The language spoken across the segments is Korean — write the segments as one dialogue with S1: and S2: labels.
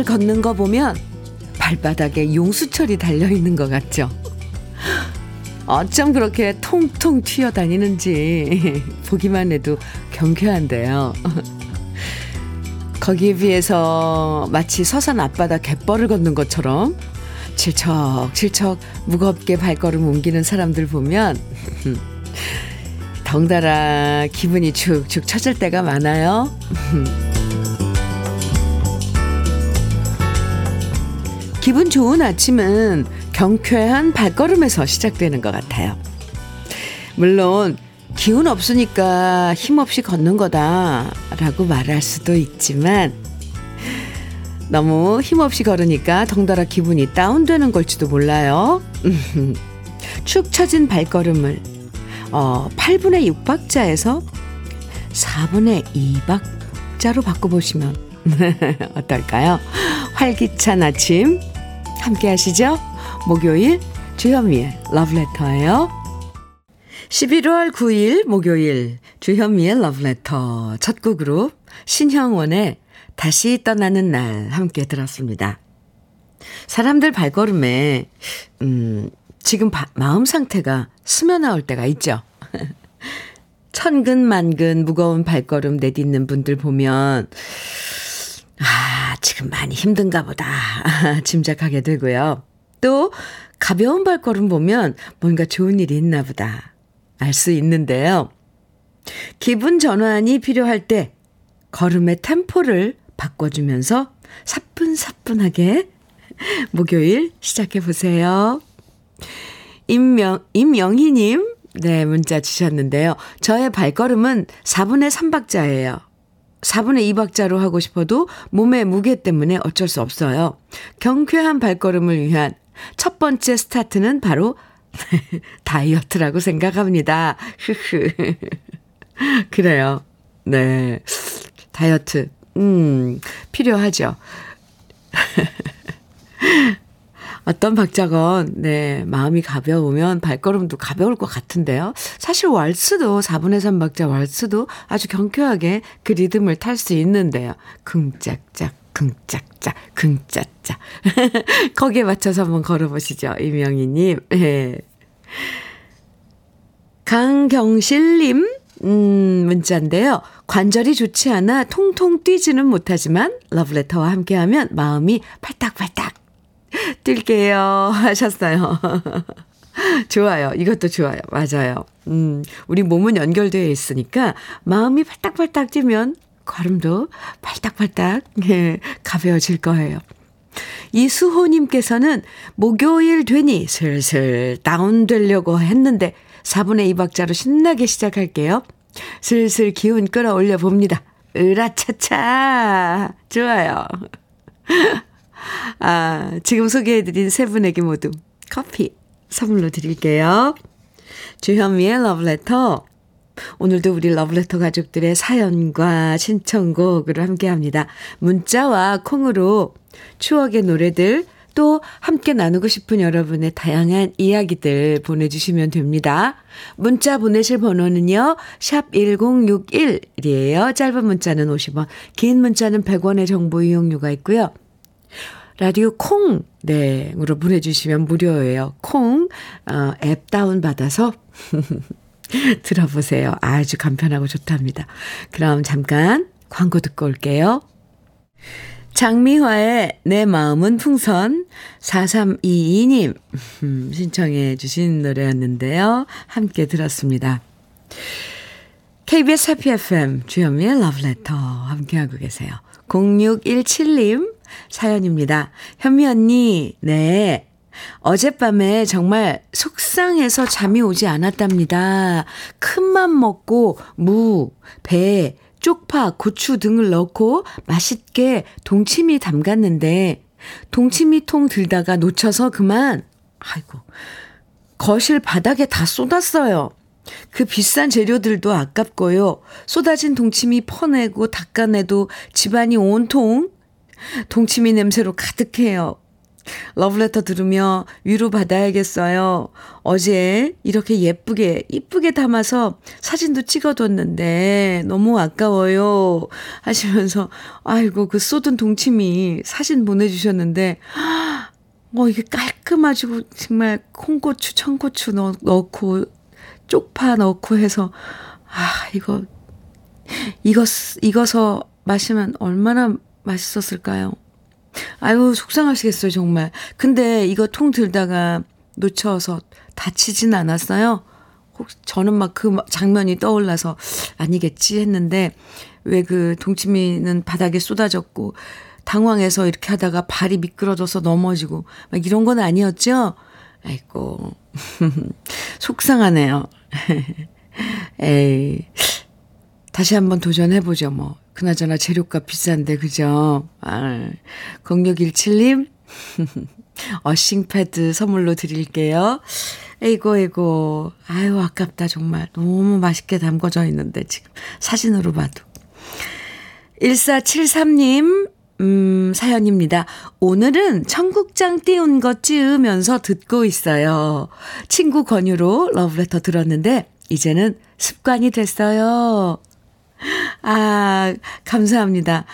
S1: 애들 걷는 거 보면 발바닥에 용수철이 달려 있는 것 같죠? 어쩜 그렇게 통통 튀어다니는지 보기만 해도 경쾌한데요. 거기에 비해서 마치 서산 앞바다 갯벌을 걷는 것처럼 칠척칠척 무겁게 발걸음 옮기는 사람들 보면 덩달아 기분이 축축 처질 때가 많아요. 기분 좋은 아침은 경쾌한 발걸음에서 시작되는 것 같아요. 물론 기운 없으니까 힘없이 걷는 거다라고 말할 수도 있지만 너무 힘없이 걸으니까 덩달아 기분이 다운되는 걸지도 몰라요. 축 처진 발걸음을 어, 8분의 6박자에서 4분의 2박자로 바꿔보시면 어떨까요? 활기찬 아침 함께 하시죠? 목요일 주현미의 러브레터예요. 11월 9일 목요일 주현미의 러브레터 첫 곡으로 신형원의 다시 떠나는 날 함께 들었습니다. 사람들 발걸음에 음, 지금 바, 마음 상태가 스며나올 때가 있죠. 천근 만근 무거운 발걸음 내딛는 분들 보면 아, 지금 많이 힘든가 보다 짐작하게 되고요. 또 가벼운 발걸음 보면 뭔가 좋은 일이 있나 보다 알 수 있는데요. 기분 전환이 필요할 때 걸음의 템포를 바꿔주면서 사뿐사뿐하게 목요일 시작해 보세요. 임명, 임영희님, 네, 문자 주셨는데요. 저의 발걸음은 4분의 3박자예요. 4분의 2박자로 하고 싶어도 몸의 무게 때문에 어쩔 수 없어요. 경쾌한 발걸음을 위한 첫 번째 스타트는 바로 다이어트라고 생각합니다. 그래요. 네. 다이어트. 음, 필요하죠. 어떤 박자건, 네, 마음이 가벼우면 발걸음도 가벼울 것 같은데요. 사실 왈스도, 4분의 3 박자 왈스도 아주 경쾌하게 그 리듬을 탈 수 있는데요. 쿵짝짝, 쿵짝짝, 쿵짝짝. 거기에 맞춰서 한번 걸어보시죠. 이명희님. 네. 강경실님, 음, 문자인데요. 관절이 좋지 않아 통통 뛰지는 못하지만 러브레터와 함께하면 마음이 팔딱팔딱 뛸게요 하셨어요. 좋아요. 이것도 좋아요. 맞아요. 음, 우리 몸은 연결되어 있으니까 마음이 팔딱팔딱 뛰면 걸음도 팔딱팔딱 예, 가벼워질 거예요. 이수호님께서는 목요일 되니 슬슬 다운되려고 했는데 4분의 2박자로 신나게 시작할게요. 슬슬 기운 끌어올려 봅니다. 으라차차. 좋아요. 아, 지금 소개해드린 세 분에게 모두 커피 선물로 드릴게요. 주현미의 러브레터. 오늘도 우리 러브레터 가족들의 사연과 신청곡으로 함께 합니다. 문자와 콩으로 추억의 노래들 또 함께 나누고 싶은 여러분의 다양한 이야기들 보내주시면 됩니다. 문자 보내실 번호는요. 샵 1061이에요. 짧은 문자는 50원, 긴 문자는 100원의 정보 이용료가 있고요. 라디오 콩, 네, 으로 보내주시면 무료예요. 콩, 어, 앱 다운받아서 들어보세요. 아주 간편하고 좋답니다. 그럼 잠깐 광고 듣고 올게요. 장미화의 내 마음은 풍선 4322님 음, 신청해 주신 노래였는데요. 함께 들었습니다. KBS 해피 FM 주현미의 러브레터 함께하고 계세요. 0617님 사연입니다. 현미 언니, 네. 어젯밤에 정말 속상해서 잠이 오지 않았답니다. 큰맘 먹고 무, 배, 쪽파, 고추 등을 넣고 맛있게 동치미 담갔는데 동치미통 들다가 놓쳐서 그만 아이고 거실 바닥에 다 쏟았어요. 그 비싼 재료들도 아깝고요. 쏟아진 동치미 퍼내고 닦아내도 집안이 온통 동치미 냄새로 가득해요. 러브레터 들으며 위로받아야겠어요. 어제 이렇게 예쁘게, 이쁘게 담아서 사진도 찍어뒀는데 너무 아까워요. 하시면서, 아이고, 그 쏟은 동치미 사진 보내주셨는데, 뭐 이게 깔끔하고 정말 콩고추, 청고추 넣, 넣고, 쪽파 넣고 해서, 아, 이거, 이거, 익어서 마시면 얼마나 맛있었을까요? 아유, 속상하시겠어요, 정말. 근데 이거 통 들다가 놓쳐서 다치진 않았어요? 혹 저는 막 그 장면이 떠올라서 아니겠지 했는데 왜 그 동치미는 바닥에 쏟아졌고 당황해서 이렇게 하다가 발이 미끄러져서 넘어지고 막 이런 건 아니었죠? 아이고 속상하네요. 에이 다시 한번 도전해 보죠 뭐. 그나저나 재료값 비싼데, 그죠? 아, 0617님, 어싱패드 선물로 드릴게요. 에이고, 에이고. 아유, 아깝다, 정말. 너무 맛있게 담궈져 있는데, 지금. 사진으로 봐도. 1473님, 음, 사연입니다. 오늘은 청국장 띄운 것 찌으면서 듣고 있어요. 친구 권유로 러브레터 들었는데, 이제는 습관이 됐어요. 아, 감사합니다.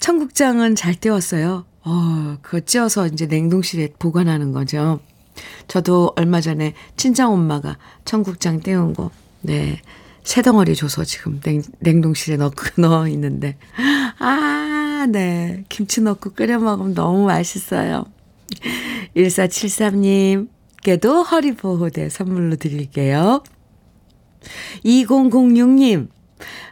S1: 청국장은 잘 떼웠어요. 어, 그거 찌어서 이제 냉동실에 보관하는 거죠. 저도 얼마 전에 친정 엄마가 청국장 떼운 거, 네. 새 덩어리 줘서 지금 냉, 냉동실에 넣고 넣어 있는데. 아, 네. 김치 넣고 끓여 먹으면 너무 맛있어요. 1473님께도 허리보호대 선물로 드릴게요. 2006님,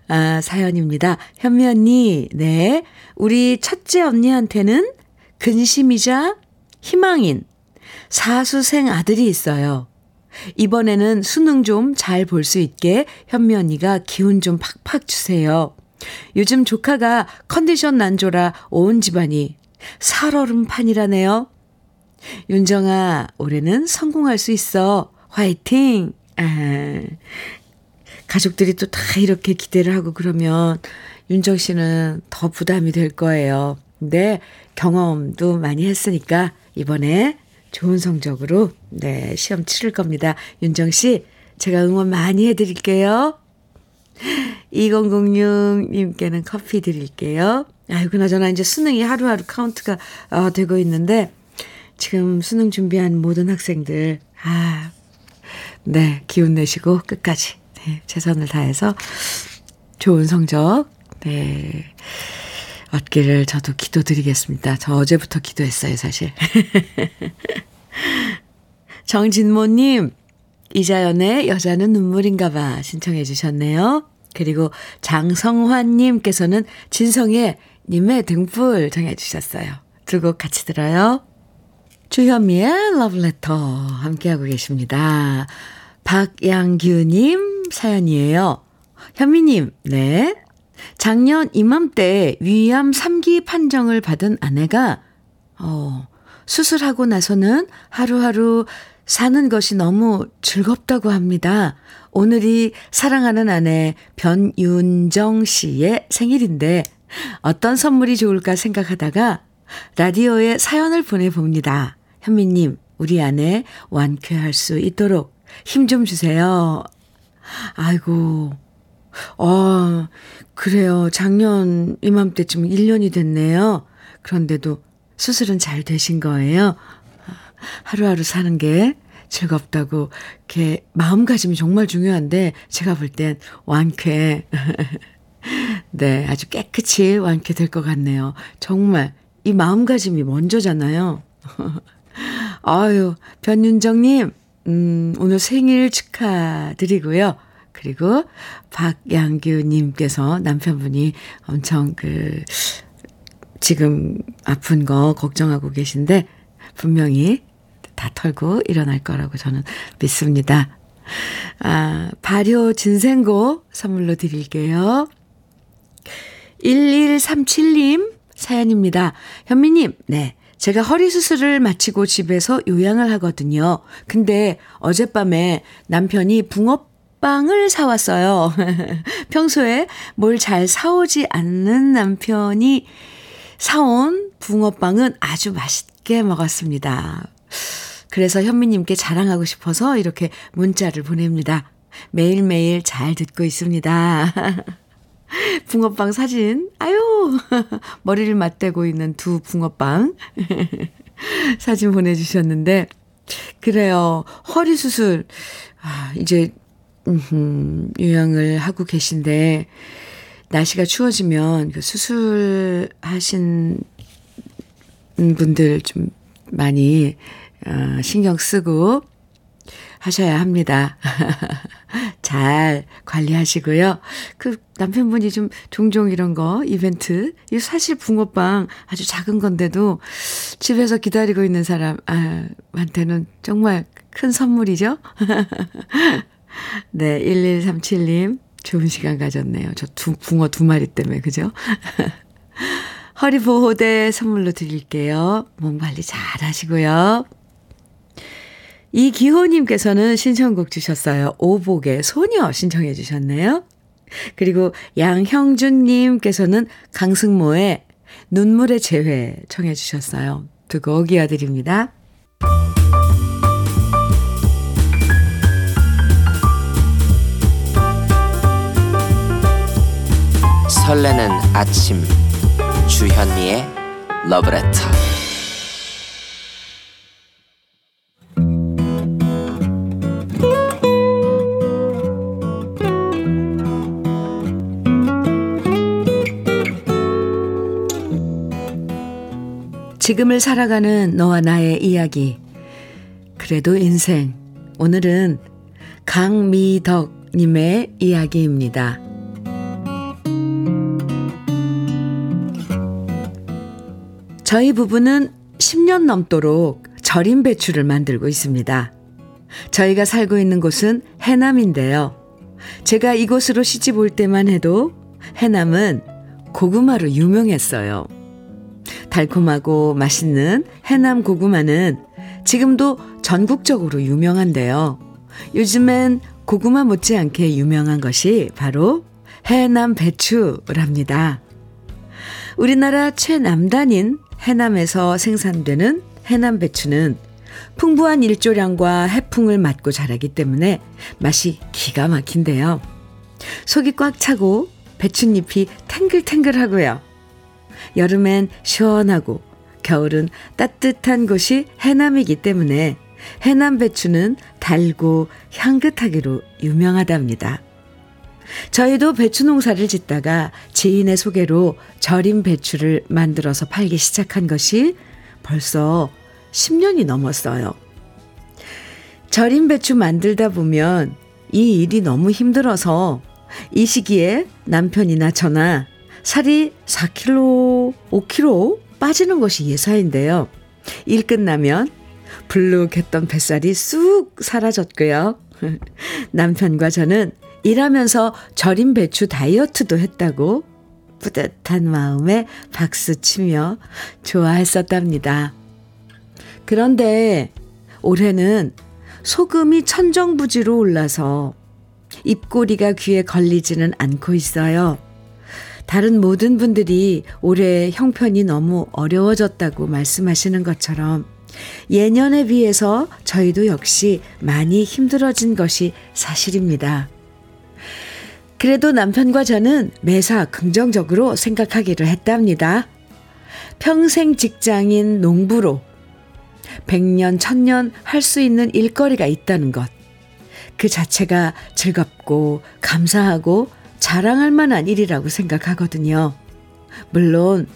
S1: 아, 사연입니다. 현미 언니, 네. 우리 첫째 언니한테는 근심이자 희망인 사수생 아들이 있어요. 이번에는 수능 좀 잘 볼 수 있게 현미 언니가 기운 좀 팍팍 주세요. 요즘 조카가 컨디션 난조라 온 집안이 살얼음판이라네요. 윤정아, 올해는 성공할 수 있어. 화이팅! 아, 가족들이 또 다 이렇게 기대를 하고 그러면 윤정 씨는 더 부담이 될 거예요. 근데 경험도 많이 했으니까 이번에 좋은 성적으로 네, 시험 치를 겁니다. 윤정 씨, 제가 응원 많이 해 드릴게요. 2006님께는 커피 드릴게요. 아유, 그나저나 이제 수능이 하루하루 카운트가 어, 되고 있는데, 지금 수능 준비한 모든 학생들, 아, 네, 기운 내시고 끝까지 네, 최선을 다해서 좋은 성적, 네, 얻기를 저도 기도드리겠습니다. 저 어제부터 기도했어요, 사실. 정진모님, 이자연의 여자는 눈물인가 봐 신청해 주셨네요. 그리고 장성환님께서는 진성의 님의 등불 정해 주셨어요. 두 곡 같이 들어요. 주현미의 러브레터 함께하고 계십니다. 박양규님 사연이에요. 현미님, 네. 작년 이맘때 위암 3기 판정을 받은 아내가, 어, 수술하고 나서는 하루하루 사는 것이 너무 즐겁다고 합니다. 오늘이 사랑하는 아내 변윤정 씨의 생일인데 어떤 선물이 좋을까 생각하다가 라디오에 사연을 보내봅니다. 현미님, 우리 아내 완쾌할 수 있도록 힘 좀 주세요. 아이고, 어, 그래요. 작년 이맘때쯤 1년이 됐네요. 그런데도 수술은 잘 되신 거예요. 하루하루 사는 게 즐겁다고, 이렇게 마음가짐이 정말 중요한데, 제가 볼 땐 완쾌. 네, 아주 깨끗이 완쾌될 것 같네요. 정말, 이 마음가짐이 먼저잖아요. 아유, 변윤정님, 음, 오늘 생일 축하드리고요. 그리고 박양규님께서 남편분이 엄청 그, 지금 아픈 거 걱정하고 계신데, 분명히 다 털고 일어날 거라고 저는 믿습니다. 아, 발효 진생고 선물로 드릴게요. 1137님 사연입니다. 현미님, 네. 제가 허리 수술을 마치고 집에서 요양을 하거든요. 근데 어젯밤에 남편이 붕어빵을 사왔어요. 평소에 뭘 잘 사오지 않는 남편이 사온 붕어빵은 아주 맛있 맛있게 먹었습니다. 그래서 현미님께 자랑하고 싶어서 이렇게 문자를 보냅니다. 매일매일 잘 듣고 있습니다. 붕어빵 사진, 아유, 머리를 맞대고 있는 두 붕어빵 사진 보내주셨는데, 그래요. 허리 수술, 아, 이제, 음, 유형을 하고 계신데, 날씨가 추워지면 그 수술하신 분들 좀 많이 어, 신경 쓰고 하셔야 합니다. 잘 관리하시고요. 그 남편분이 좀 종종 이런 거, 이벤트, 이 사실 붕어빵 아주 작은 건데도 집에서 기다리고 있는 사람한테는 정말 큰 선물이죠? 네, 1137님, 좋은 시간 가졌네요. 저 두, 붕어 두 마리 때문에, 그죠? 허리 보호대 선물로 드릴게요. 몸 관리 잘 하시고요. 이기호님께서는 신청곡 주셨어요. 오복의 소녀 신청해 주셨네요. 그리고 양형준님께서는 강승모의 눈물의 재회 청해 주셨어요. 두 곡 이어드립니다.
S2: 설레는 아침 주현미의 러브레터
S1: 지금을 살아가는 너와 나의 이야기. 그래도 인생. 오늘은 강미덕님의 이야기입니다. 저희 부부는 10년 넘도록 절임 배추를 만들고 있습니다. 저희가 살고 있는 곳은 해남인데요. 제가 이곳으로 시집 올 때만 해도 해남은 고구마로 유명했어요. 달콤하고 맛있는 해남 고구마는 지금도 전국적으로 유명한데요. 요즘엔 고구마 못지않게 유명한 것이 바로 해남 배추랍니다. 우리나라 최남단인 해남에서 생산되는 해남 배추는 풍부한 일조량과 해풍을 맞고 자라기 때문에 맛이 기가 막힌데요. 속이 꽉 차고 배춧잎이 탱글탱글하고요. 여름엔 시원하고 겨울은 따뜻한 곳이 해남이기 때문에 해남 배추는 달고 향긋하기로 유명하답니다. 저희도 배추 농사를 짓다가 지인의 소개로 절임 배추를 만들어서 팔기 시작한 것이 벌써 10년이 넘었어요. 절임 배추 만들다 보면 이 일이 너무 힘들어서 이 시기에 남편이나 저나 살이 4kg, 5kg 빠지는 것이 예사인데요. 일 끝나면 불룩했던 뱃살이 쑥 사라졌고요. 남편과 저는 일하면서 절임 배추 다이어트도 했다고 뿌듯한 마음에 박수 치며 좋아했었답니다. 그런데 올해는 소금이 천정부지로 올라서 입꼬리가 귀에 걸리지는 않고 있어요. 다른 모든 분들이 올해 형편이 너무 어려워졌다고 말씀하시는 것처럼 예년에 비해서 저희도 역시 많이 힘들어진 것이 사실입니다. 그래도 남편과 저는 매사 긍정적으로 생각하기로 했답니다. 평생 직장인 농부로 100년, 1000년 할 수 있는 일거리가 있다는 것. 그 자체가 즐겁고 감사하고 자랑할 만한 일이라고 생각하거든요. 물론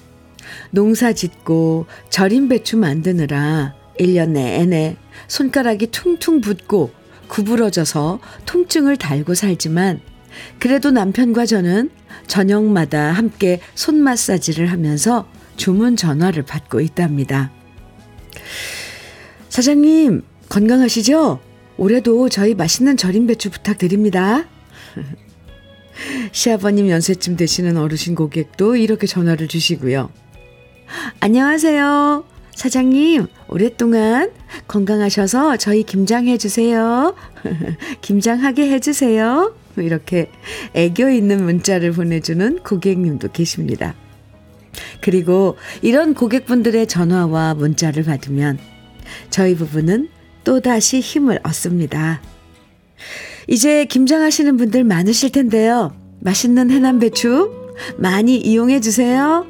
S1: 농사 짓고 절임 배추 만드느라 1년 내내 손가락이 퉁퉁 붓고 구부러져서 통증을 달고 살지만 그래도 남편과 저는 저녁마다 함께 손 마사지를 하면서 주문 전화를 받고 있답니다. 사장님, 건강하시죠? 올해도 저희 맛있는 절임 배추 부탁드립니다. 시아버님 연세쯤 되시는 어르신 고객도 이렇게 전화를 주시고요. 안녕하세요. 사장님, 오랫동안 건강하셔서 저희 김장해 주세요. 김장하게 해 주세요. 이렇게 애교 있는 문자를 보내주는 고객님도 계십니다. 그리고 이런 고객분들의 전화와 문자를 받으면 저희 부부는 또다시 힘을 얻습니다. 이제 김장하시는 분들 많으실 텐데요. 맛있는 해남 배추 많이 이용해 주세요.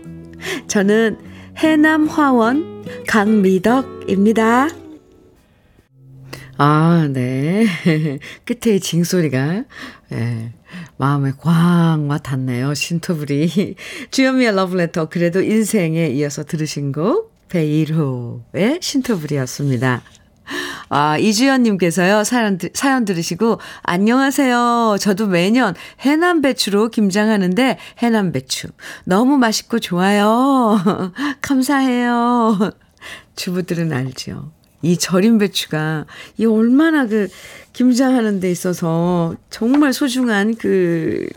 S1: 저는 해남 화원 강미덕입니다. 아, 네. 끝에 징소리가, 예, 마음에 꽝 와닿네요. 신토불이. 주현미의 러브레터, 그래도 인생에 이어서 들으신 곡, 베일호의 신토불이었습니다. 아, 이주연님께서요, 사연, 사연 들으시고, 안녕하세요. 저도 매년 해남 배추로 김장하는데, 해남 배추. 너무 맛있고 좋아요. 감사해요. 주부들은 알죠. 이 절임 배추가, 이 얼마나 그, 김장하는 데 있어서 정말 소중한 그,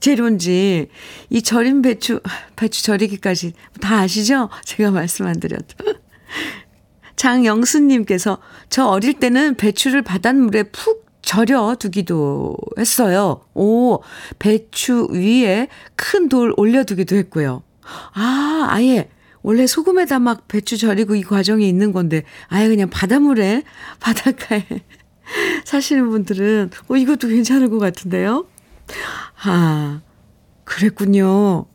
S1: 재료인지, 이 절임 배추, 배추 절이기까지 다 아시죠? 제가 말씀 안 드려도. 장영수님께서 저 어릴 때는 배추를 바닷물에 푹 절여 두기도 했어요. 오, 배추 위에 큰 돌 올려두기도 했고요. 아, 아예 원래 소금에다 막 배추 절이고 이 과정이 있는 건데 아예 그냥 바닷물에 바닷가에 사시는 분들은 어 이것도 괜찮을 것 같은데요. 아, 그랬군요.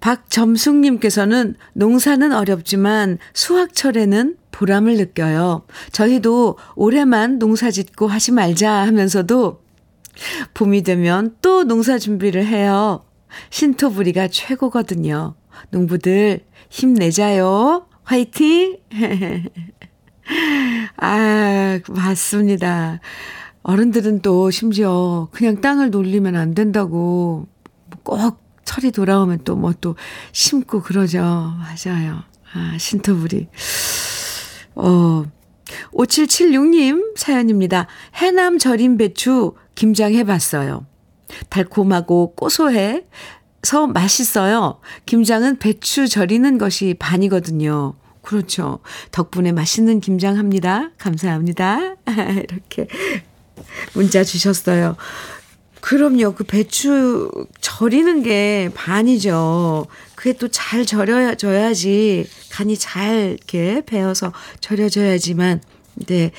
S1: 박점숙님께서는 농사는 어렵지만 수확철에는 보람을 느껴요. 저희도 올해만 농사 짓고 하지 말자 하면서도 봄이 되면 또 농사 준비를 해요. 신토부리가 최고거든요. 농부들 힘내자요. 화이팅! 아, 맞습니다. 어른들은 또 심지어 그냥 땅을 놀리면 안 된다고 꼭 철이 돌아오면 또 뭐또 뭐 심고 그러죠. 맞아요. 아, 신토부리. 어, 5776님 사연입니다. 해남 절임 배추 김장해 봤어요. 달콤하고 고소해 서 맛있어요. 김장은 배추 절이는 것이 반이거든요. 그렇죠. 덕분에 맛있는 김장 합니다. 감사합니다. 이렇게 문자 주셨어요. 그럼요. 그 배추 절이는 게 반이죠. 그게 또 잘 절여져야지 간이 잘 이렇게 배어서 절여져야지만 네.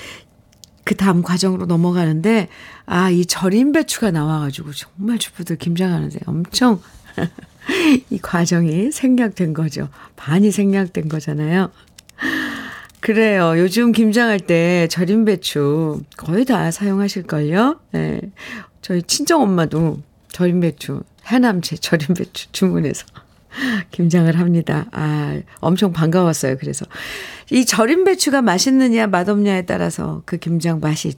S1: 그 다음 과정으로 넘어가는데 아, 이 절임 배추가 나와 가지고 정말 주부들 김장하는데 엄청 이 과정이 생략된 거죠. 반이 생략된 거잖아요. 그래요. 요즘 김장할 때 절임 배추 거의 다 사용하실걸요? 네. 저희 친정 엄마도 절임 배추, 해남제 절임 배추 주문해서 김장을 합니다. 아, 엄청 반가웠어요. 그래서 이 절임 배추가 맛있느냐 맛없냐에 따라서 그 김장 맛이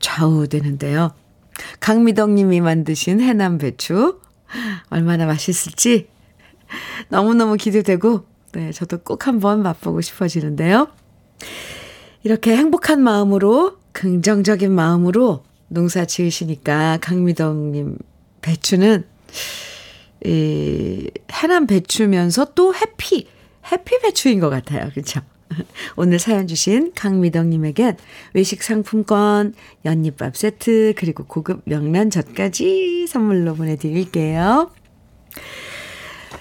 S1: 좌우되는데요. 강미덕 님이 만드신 해남 배추 얼마나 맛있을지 너무너무 기대되고 네, 저도 꼭 한번 맛보고 싶어지는데요. 이렇게 행복한 마음으로 긍정적인 마음으로 농사 지으시니까 강미덕님 배추는 이 해남 배추면서 또 해피 해피 배추인 것 같아요. 그렇죠? 오늘 사연 주신 강미덕님에겐 외식 상품권, 연잎밥 세트, 그리고 고급 명란젓까지 선물로 보내드릴게요.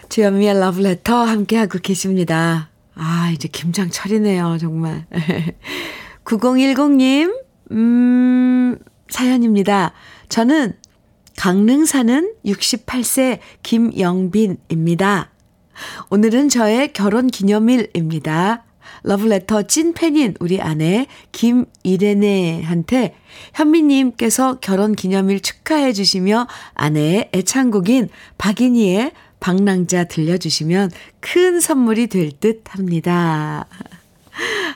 S1: 주현미의 러브레터 함께하고 계십니다. 아, 이제 김장철이네요, 정말. 9010님, 음, 사연입니다. 저는 강릉 사는 68세 김영빈입니다. 오늘은 저의 결혼 기념일입니다. 러브레터 찐팬인 우리 아내 김이레네한테 현미님께서 결혼 기념일 축하해 주시며 아내의 애창곡인 박인희의 방랑자 들려주시면 큰 선물이 될 듯 합니다.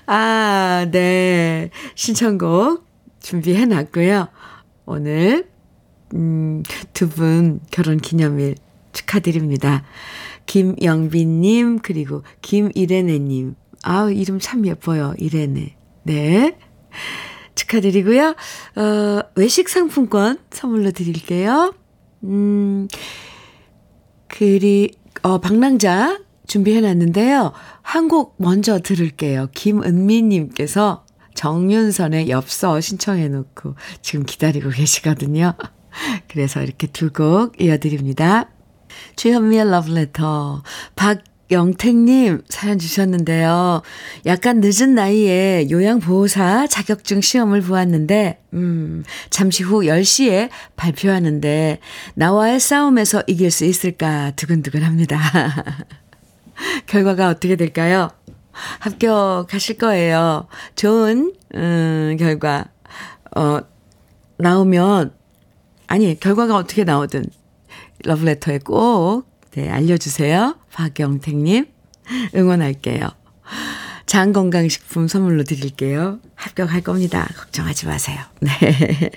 S1: 아, 네. 신청곡 준비해 놨고요. 오늘, 음, 두 분 결혼 기념일 축하드립니다. 김영빈님, 그리고 김이레네님. 아우, 이름 참 예뻐요. 이레네. 네. 축하드리고요. 어, 외식 상품권 선물로 드릴게요. 음, 그리, 어, 방랑자 준비해 놨는데요. 한 곡 먼저 들을게요. 김은미님께서 정윤선의 엽서 신청해 놓고 지금 기다리고 계시거든요. 그래서 이렇게 두 곡 이어드립니다. 주현미의 러브레터. 박영택님 사연 주셨는데요. 약간 늦은 나이에 요양보호사 자격증 시험을 보았는데, 음, 잠시 후 10시에 발표하는데, 나와의 싸움에서 이길 수 있을까 두근두근 합니다. 결과가 어떻게 될까요? 합격하실 거예요. 좋은, 음, 결과, 어, 나오면, 아니, 결과가 어떻게 나오든, 러브레터에 꼭, 네, 알려주세요. 박영택님. 응원할게요. 장건강식품 선물로 드릴게요. 합격할 겁니다. 걱정하지 마세요. 네.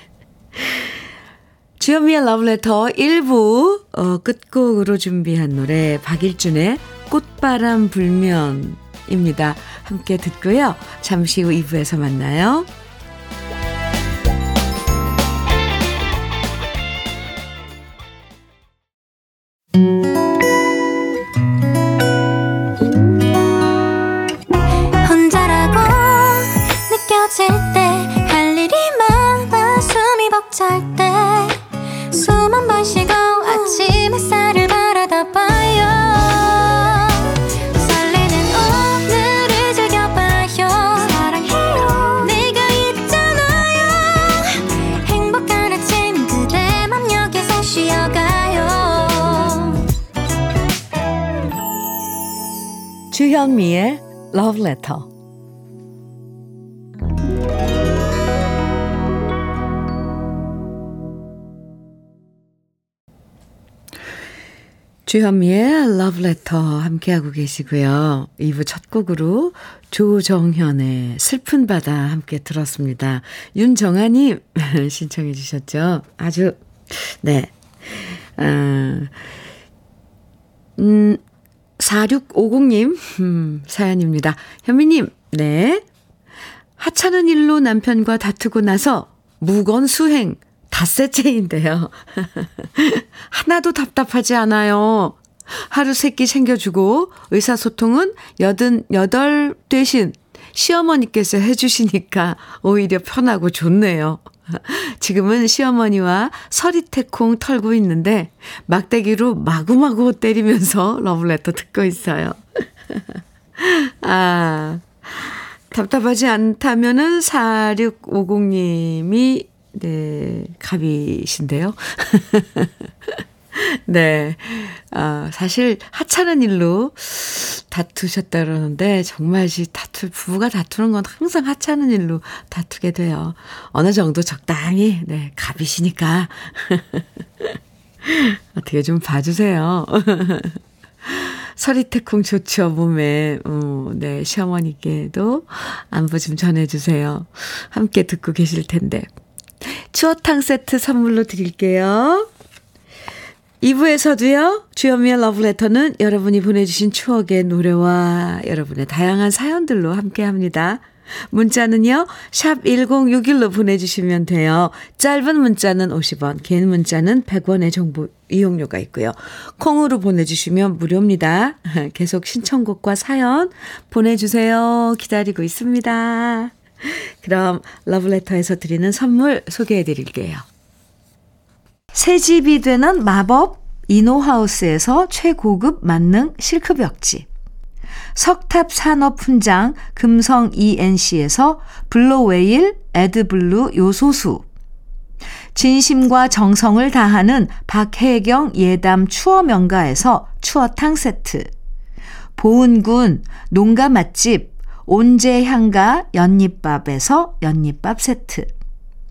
S1: 주현미의 러브레터 1부 어, 끝곡으로 준비한 노래 박일준의 꽃바람 불면 입니다. 함께 듣고요. 잠시 후 2부에서 만나요. 주현미의 Love Letter. 주현미의 Love Letter 함께하고 계시고요. 2부 첫 곡으로 조정현의 슬픈 바다 함께 들었습니다. 윤정아님 신청해 주셨죠? 아주, 네. 아, 음, 4650님, 음, 사연입니다. 현미님, 네. 하찮은 일로 남편과 다투고 나서 무건 수행 닷새째인데요. 하나도 답답하지 않아요. 하루 세 끼 챙겨주고 의사소통은 여든 여덟 대신 시어머니께서 해주시니까 오히려 편하고 좋네요. 지금은 시어머니와 서리태콩 털고 있는데 막대기로 마구마구 때리면서 러블레터 듣고 있어요. 아, 답답하지 않다면은 4650님이 네, 갑이신데요. 네. 아, 사실 하찮은 일로 다투셨다 그러는데 정말 다투 부부가 다투는 건 항상 하찮은 일로 다투게 돼요. 어느 정도 적당히 네, 갑이시니까 어떻게 좀 봐주세요. 서리태콩 좋죠, 몸에. 어, 네, 시어머니께도 안부 좀 전해주세요. 함께 듣고 계실 텐데. 추어탕 세트 선물로 드릴게요. 2부에서도요, 주현미의 러브레터는 여러분이 보내주신 추억의 노래와 여러분의 다양한 사연들로 함께 합니다. 문자는요, 샵 1061로 보내주시면 돼요. 짧은 문자는 50원, 긴 문자는 100원의 정보 이용료가 있고요. 콩으로 보내주시면 무료입니다. 계속 신청곡과 사연 보내주세요. 기다리고 있습니다. 그럼 러브레터에서 드리는 선물 소개해 드릴게요. 새 집이 되는 마법 이노하우스에서 최고급 만능 실크벽지. 석탑 산업 훈장 금성 ENC에서 블로웨일 에드블루 요소수. 진심과 정성을 다하는 박혜경 예담 추어 명가에서 추어탕 세트. 보은군 농가 맛집 온재향가 연잎밥에서 연잎밥 세트.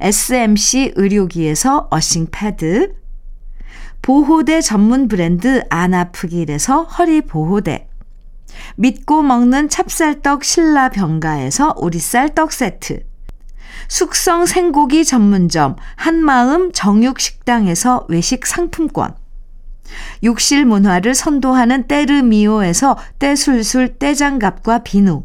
S1: SMC 의료기에서 earthing 패드, 보호대 전문 브랜드 안아프길에서 허리 보호대, 믿고 먹는 찹쌀떡 신라 병가에서 오리쌀 떡 세트, 숙성 생고기 전문점 한마음 정육식당에서 외식 상품권, 욕실 문화를 선도하는 때르미오에서 때술술 때장갑과 비누,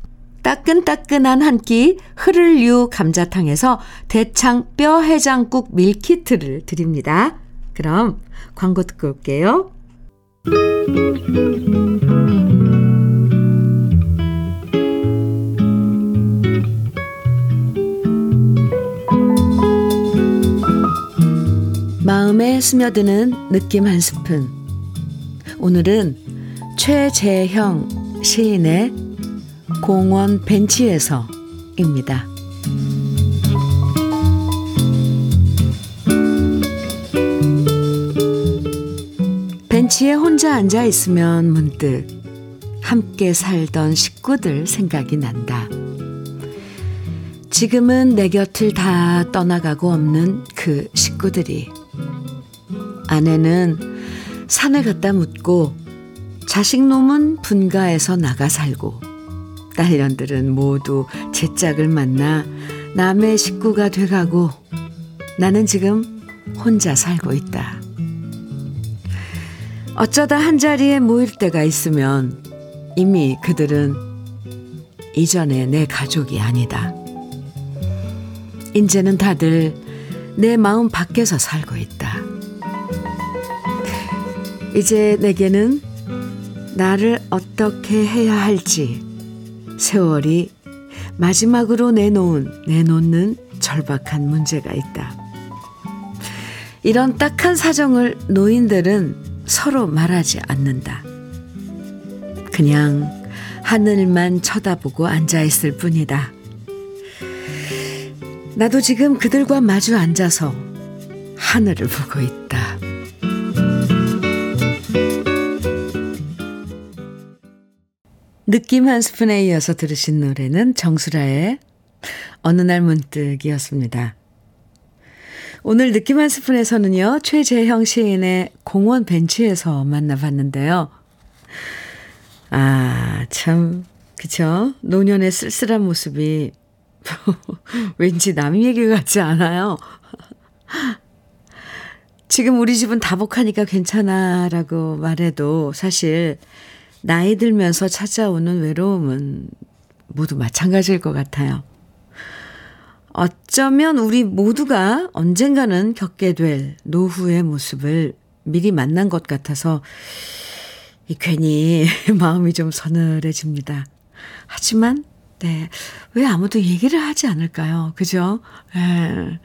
S1: 따끈따끈한 한 끼 흐를유 감자탕에서 대창 뼈 해장국 밀키트를 드립니다. 그럼 광고 듣고 올게요. 마음에 스며드는 느낌 한 스푼. 오늘은 최재형 시인의 공원 벤치에서입니다. 벤치에 혼자 앉아 있으면 문득 함께 살던 식구들 생각이 난다. 지금은 내 곁을 다 떠나가고 없는 그 식구들이 아내는 산에 갔다 묻고 자식 놈은 분가에서 나가 살고 딸년들은 모두 제 짝을 만나 남의 식구가 돼가고 나는 지금 혼자 살고 있다. 어쩌다 한 자리에 모일 때가 있으면 이미 그들은 이전에 내 가족이 아니다. 이제는 다들 내 마음 밖에서 살고 있다. 이제 내게는 나를 어떻게 해야 할지 세월이 마지막으로 내놓은, 내놓는 절박한 문제가 있다. 이런 딱한 사정을 노인들은 서로 말하지 않는다. 그냥 하늘만 쳐다보고 앉아있을 뿐이다. 나도 지금 그들과 마주 앉아서 하늘을 보고 있다. 느낌 한 스푼에 이어서 들으신 노래는 정수라의 어느 날 문득이었습니다. 오늘 느낌 한 스푼에서는요, 최재형 시인의 공원 벤치에서 만나봤는데요. 아, 참, 그쵸? 노년의 쓸쓸한 모습이 왠지 남 얘기 같지 않아요? 지금 우리 집은 다복하니까 괜찮아 라고 말해도 사실 나이 들면서 찾아오는 외로움은 모두 마찬가지일 것 같아요. 어쩌면 우리 모두가 언젠가는 겪게 될 노후의 모습을 미리 만난 것 같아서 괜히 마음이 좀 서늘해집니다. 하지만, 네, 왜 아무도 얘기를 하지 않을까요? 그죠? 네.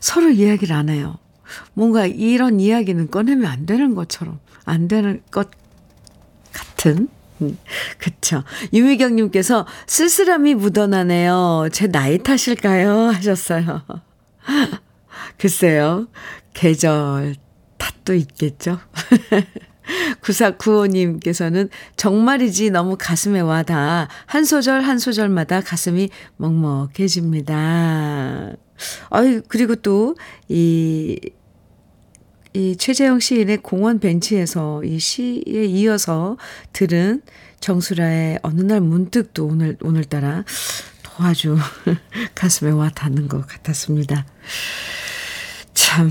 S1: 서로 이야기를 안 해요. 뭔가 이런 이야기는 꺼내면 안 되는 것처럼, 안 되는 것 같은 음, 그쵸. 유미경님께서 쓸쓸함이 묻어나네요. 제 나이 탓일까요? 하셨어요. 글쎄요. 계절 탓도 있겠죠. 9495님께서는 정말이지 너무 가슴에 와닿아 한 소절 한 소절마다 가슴이 먹먹해집니다. 아유, 그리고 또, 이, 이 최재형 시인의 공원 벤치에서 이 시에 이어서 들은 정수라의 어느 날 문득 또 오늘, 오늘따라 더 아주 가슴에 와 닿는 것 같았습니다. 참.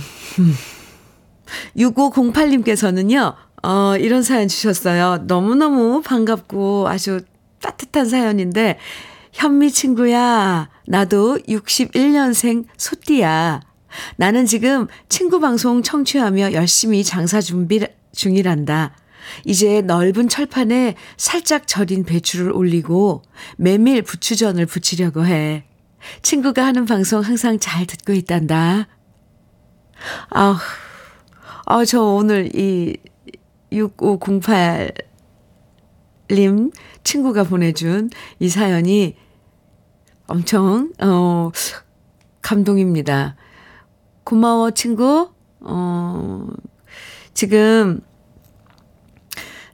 S1: 6508님께서는요, 어, 이런 사연 주셨어요. 너무너무 반갑고 아주 따뜻한 사연인데, 현미 친구야, 나도 61년생 소띠야. 나는 지금 친구 방송 청취하며 열심히 장사 준비 중이란다. 이제 넓은 철판에 살짝 절인 배추를 올리고 메밀 부추전을 부치려고 해. 친구가 하는 방송 항상 잘 듣고 있단다. 아, 아, 저 오늘 이 6508님 친구가 보내준 이 사연이 엄청, 어, 감동입니다. 고마워, 친구. 어, 지금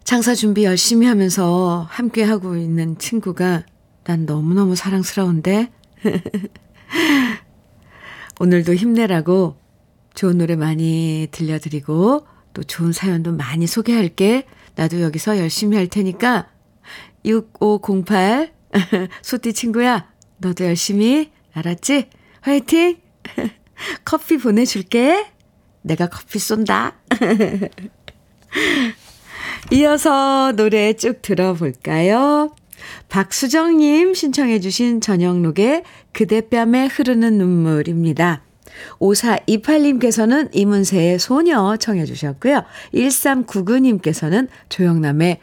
S1: 장사 준비 열심히 하면서 함께 하고 있는 친구가 난 너무너무 사랑스러운데? 오늘도 힘내라고 좋은 노래 많이 들려드리고 또 좋은 사연도 많이 소개할게. 나도 여기서 열심히 할 테니까 6508 소띠 친구야 너도 열심히 알았지? 화이팅! 커피 보내줄게. 내가 커피 쏜다. 이어서 노래 쭉 들어볼까요? 박수정님 신청해주신 전영록의 그대 뺨에 흐르는 눈물입니다. 5428님께서는 이문세의 소녀 청해주셨고요. 1399님께서는 조영남의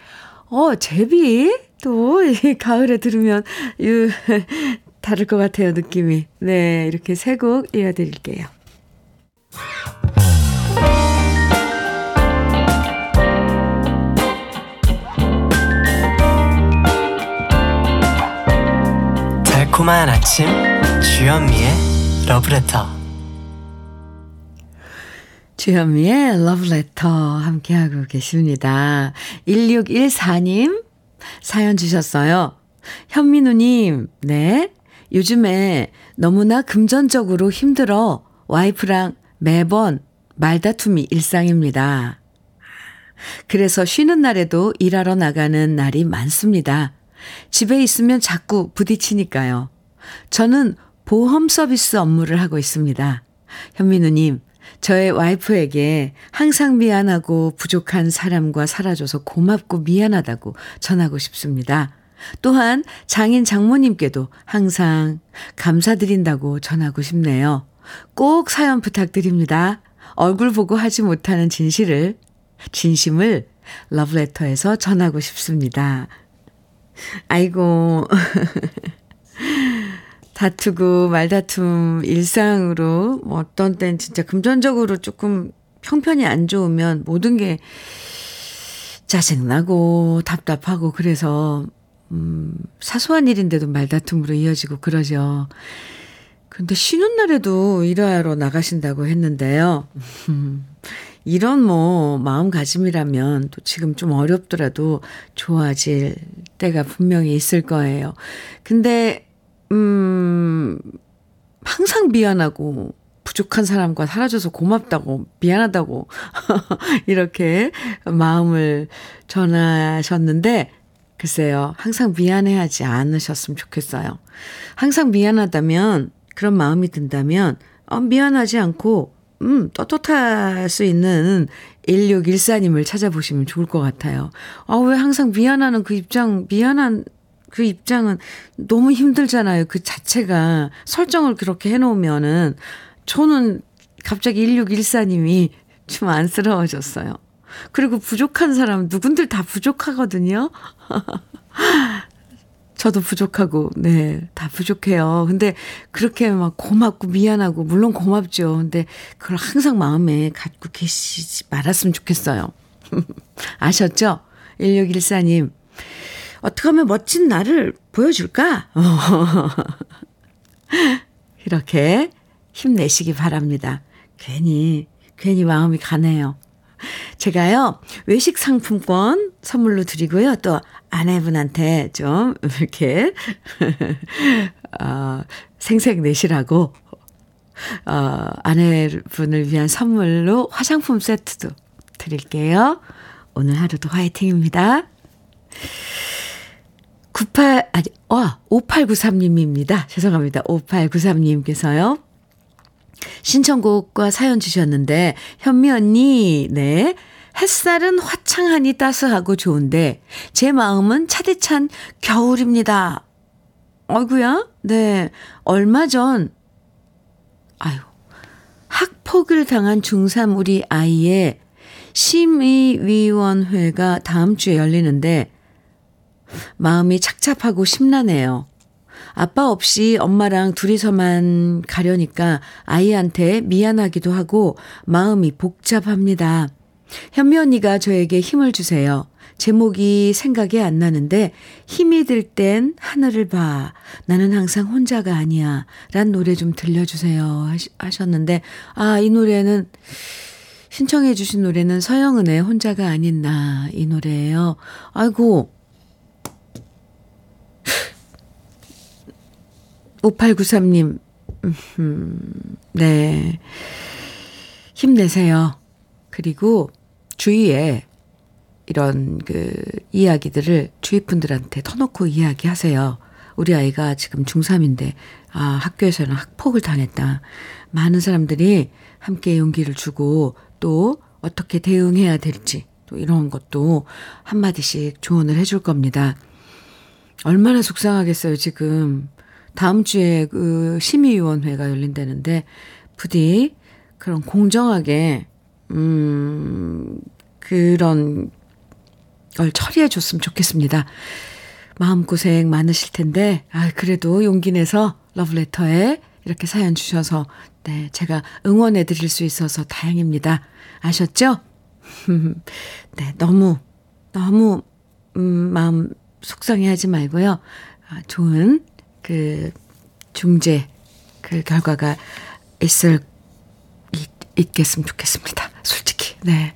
S1: 어, 제비? 또, 가을에 들으면, 유, 다를 것 같아요, 느낌이. 네, 이렇게 세 곡 이어드릴게요.
S3: 달콤한 아침 주현미의 러브레터
S1: 주현미의 러브레터 함께하고 계십니다. 1614님 사연 주셨어요. 현민우님, 네. 요즘에 너무나 금전적으로 힘들어 와이프랑 매번 말다툼이 일상입니다. 그래서 쉬는 날에도 일하러 나가는 날이 많습니다. 집에 있으면 자꾸 부딪히니까요. 저는 보험 서비스 업무를 하고 있습니다. 현민우님, 저의 와이프에게 항상 미안하고 부족한 사람과 살아줘서 고맙고 미안하다고 전하고 싶습니다. 또한 장인 장모님께도 항상 감사드린다고 전하고 싶네요. 꼭 사연 부탁드립니다. 얼굴 보고 하지 못하는 진실을, 진심을 러브레터에서 전하고 싶습니다. 아이고. 다투고 말다툼 일상으로 뭐 어떤 땐 진짜 금전적으로 조금 형편이 안 좋으면 모든 게 짜증나고 답답하고 그래서 음 사소한 일인데도 말다툼으로 이어지고 그러죠. 근데 쉬는 날에도 일하러 나가신다고 했는데요. 이런 뭐 마음가짐이라면 또 지금 좀 어렵더라도 좋아질 때가 분명히 있을 거예요. 근데, 음, 항상 미안하고 부족한 사람과 사라져서 고맙다고, 미안하다고, 이렇게 마음을 전하셨는데, 글쎄요, 항상 미안해하지 않으셨으면 좋겠어요. 항상 미안하다면, 그런 마음이 든다면, 어, 미안하지 않고, 음, 떳떳할 수 있는 1614님을 찾아보시면 좋을 것 같아요. 아, 왜 항상 미안하는 그 입장, 미안한 그 입장은 너무 힘들잖아요. 그 자체가 설정을 그렇게 해놓으면은 저는 갑자기 1614님이 좀 안쓰러워졌어요. 그리고 부족한 사람 누군들 다 부족하거든요. 저도 부족하고, 네, 다 부족해요. 근데 그렇게 막 고맙고 미안하고, 물론 고맙죠. 근데 그걸 항상 마음에 갖고 계시지 말았으면 좋겠어요. 아셨죠? 1614님. 어떻게 하면 멋진 나를 보여줄까? 이렇게 힘내시기 바랍니다. 괜히, 괜히 마음이 가네요. 제가요, 외식 상품권 선물로 드리고요. 또 아내분한테 좀 이렇게, 어, 생색 내시라고, 어, 아내분을 위한 선물로 화장품 세트도 드릴게요. 오늘 하루도 화이팅입니다. 98, 아니, 와, 5893님입니다. 죄송합니다. 5893님께서요. 신청곡과 사연 주셨는데, 현미 언니, 네. 햇살은 화창하니 따스하고 좋은데, 제 마음은 차디찬 겨울입니다. 어이구야? 네. 얼마 전, 아유, 학폭을 당한 중3 우리 아이의 심의위원회가 다음 주에 열리는데, 마음이 착잡하고 심란해요. 아빠 없이 엄마랑 둘이서만 가려니까 아이한테 미안하기도 하고 마음이 복잡합니다. 현미 언니가 저에게 힘을 주세요. 제목이 생각이 안 나는데 힘이 들 땐 하늘을 봐. 나는 항상 혼자가 아니야. 란 노래 좀 들려주세요. 하셨는데, 아, 이 노래는 신청해 주신 노래는 서영은의 혼자가 아닌 나 이 노래예요. 아이고 5893님 음, 네 힘내세요. 그리고 주위에 이런 그 이야기들을 주위 분들한테 터놓고 이야기하세요. 우리 아이가 지금 중3인데, 아, 학교에서는 학폭을 당했다. 많은 사람들이 함께 용기를 주고 또 어떻게 대응해야 될지 또 이런 것도 한마디씩 조언을 해줄 겁니다. 얼마나 속상하겠어요, 지금. 다음 주에 그 심의위원회가 열린다는데, 부디 그런 공정하게, 음, 그런 걸 처리해 줬으면 좋겠습니다. 마음고생 많으실 텐데, 아, 그래도 용기 내서 러브레터에 이렇게 사연 주셔서, 네, 제가 응원해 드릴 수 있어서 다행입니다. 아셨죠? 네, 너무, 너무, 음, 마음 속상해 하지 말고요. 아, 좋은 그 중재 그 결과가 있을, 있, 있겠으면 좋겠습니다. 솔직히. 네.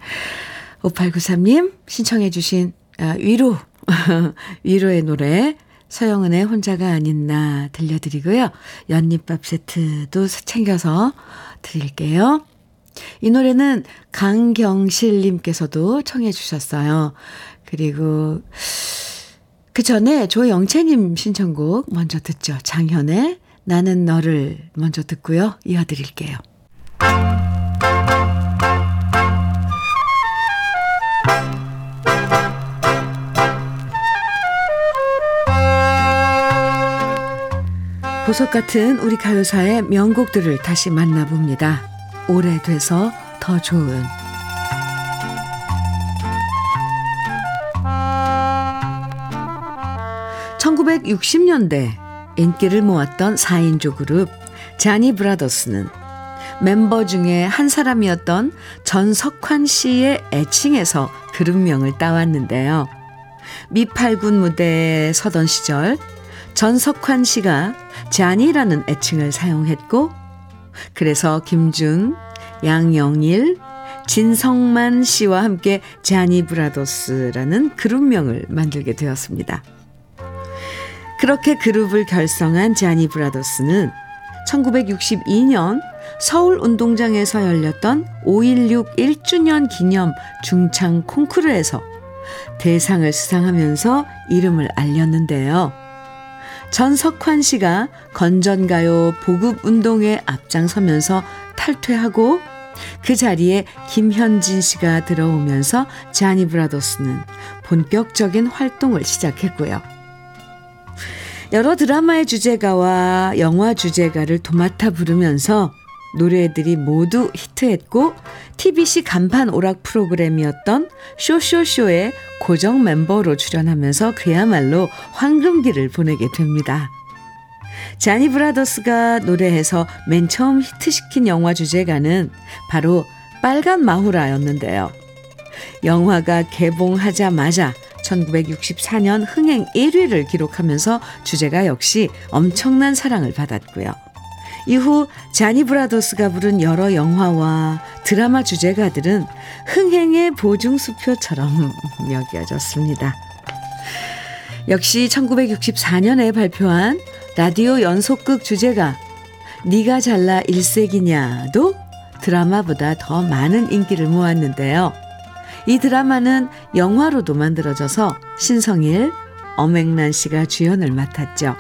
S1: 5893님 신청해 주신 아, 위로 위로의 노래 서영은의 혼자가 아닌 나 들려드리고요. 연잎밥 세트도 챙겨서 드릴게요. 이 노래는 강경실님께서도 청해 주셨어요. 그리고 그 전에 조영채님 신청곡 먼저 듣죠. 장현의 나는 너를 먼저 듣고요. 이어드릴게요. 보석 같은 우리 가요사의 명곡들을 다시 만나봅니다. 오래돼서 더 좋은 1960년대 인기를 모았던 4인조 그룹 자니 브라더스는 멤버 중에 한 사람이었던 전석환 씨의 애칭에서 그룹명을 따왔는데요. 미팔군 무대에 서던 시절 전석환 씨가 잔이라는 애칭을 사용했고 그래서 김준, 양영일, 진성만 씨와 함께 자니 브라더스라는 그룹명을 만들게 되었습니다. 그렇게 그룹을 결성한 자니 브라더스는 1962년 서울 운동장에서 열렸던 5.16 1주년 기념 중창 콩쿠르에서 대상을 수상하면서 이름을 알렸는데요. 전석환 씨가 건전가요 보급 운동에 앞장서면서 탈퇴하고 그 자리에 김현진 씨가 들어오면서 자니 브라더스는 본격적인 활동을 시작했고요. 여러 드라마의 주제가와 영화 주제가를 도맡아 부르면서 노래들이 모두 히트했고 TBC 간판 오락 프로그램이었던 쇼쇼쇼의 고정 멤버로 출연하면서 그야말로 황금기를 보내게 됩니다. 자니 브라더스가 노래해서 맨 처음 히트시킨 영화 주제가는 바로 빨간 마후라였는데요. 영화가 개봉하자마자 1964년 흥행 1위를 기록하면서 주제가 역시 엄청난 사랑을 받았고요. 이후 자니 브라더스가 부른 여러 영화와 드라마 주제가들은 흥행의 보증수표처럼 여겨졌습니다. 역시 1964년에 발표한 라디오 연속극 주제가 네가 잘나 일색이냐도 드라마보다 더 많은 인기를 모았는데요. 이 드라마는 영화로도 만들어져서 신성일, 엄앵란 씨가 주연을 맡았죠.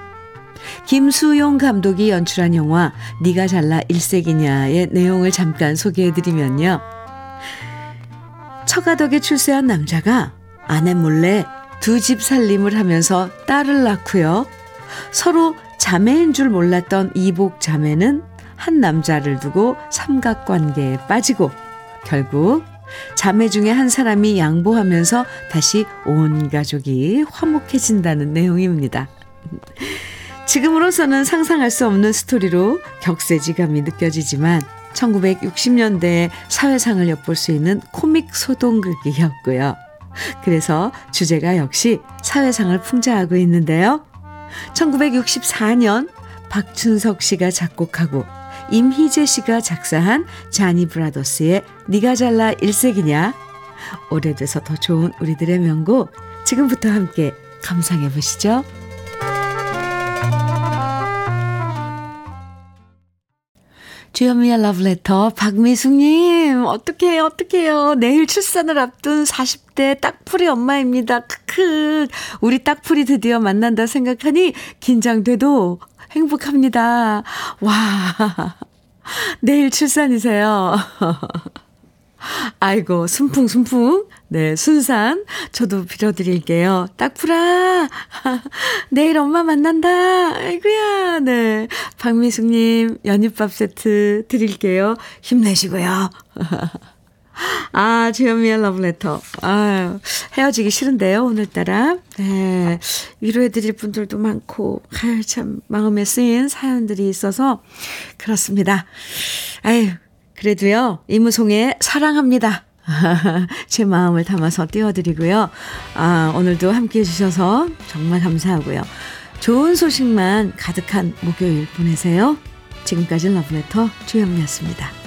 S1: 김수용 감독이 연출한 영화 네가 잘나 일색이냐의 내용을 잠깐 소개해드리면요. 처가덕에 출세한 남자가 아내 몰래 두 집 살림을 하면서 딸을 낳고요. 서로 자매인 줄 몰랐던 이복 자매는 한 남자를 두고 삼각관계에 빠지고 결국 자매 중에 한 사람이 양보하면서 다시 온 가족이 화목해진다는 내용입니다. 지금으로서는 상상할 수 없는 스토리로 격세지감이 느껴지지만 1960년대에 사회상을 엿볼 수 있는 코믹 소동극이었고요. 그래서 주제가 역시 사회상을 풍자하고 있는데요. 1964년 박춘석 씨가 작곡하고 임희재 씨가 작사한 자니 브라더스의 니가 잘나 일색이냐? 오래돼서 더 좋은 우리들의 명곡 지금부터 함께 감상해 보시죠. 주현미의 러브레터 박미숙님 어떡해요 어떡해요. 내일 출산을 앞둔 40대 딱풀이 엄마입니다. 크크. 우리 딱풀이 드디어 만난다 생각하니 긴장돼도 행복합니다 와 내일 출산이세요 아이고, 순풍순풍. 네, 순산. 저도 빌어드릴게요. 딱풀아. 내일 엄마 만난다. 아이고야. 네. 박미숙님, 연잎밥 세트 드릴게요. 힘내시고요. 아, 주현미의 러브레터. 아유, 헤어지기 싫은데요, 오늘따라. 네. 위로해드릴 분들도 많고, 아유, 참, 마음에 쓰인 사연들이 있어서, 그렇습니다. 아유, 그래도요, 이무송의 사랑합니다. 제 마음을 담아서 띄워드리고요. 아, 오늘도 함께 해주셔서 정말 감사하고요. 좋은 소식만 가득한 목요일 보내세요. 지금까지 러브레터 주현미였습니다.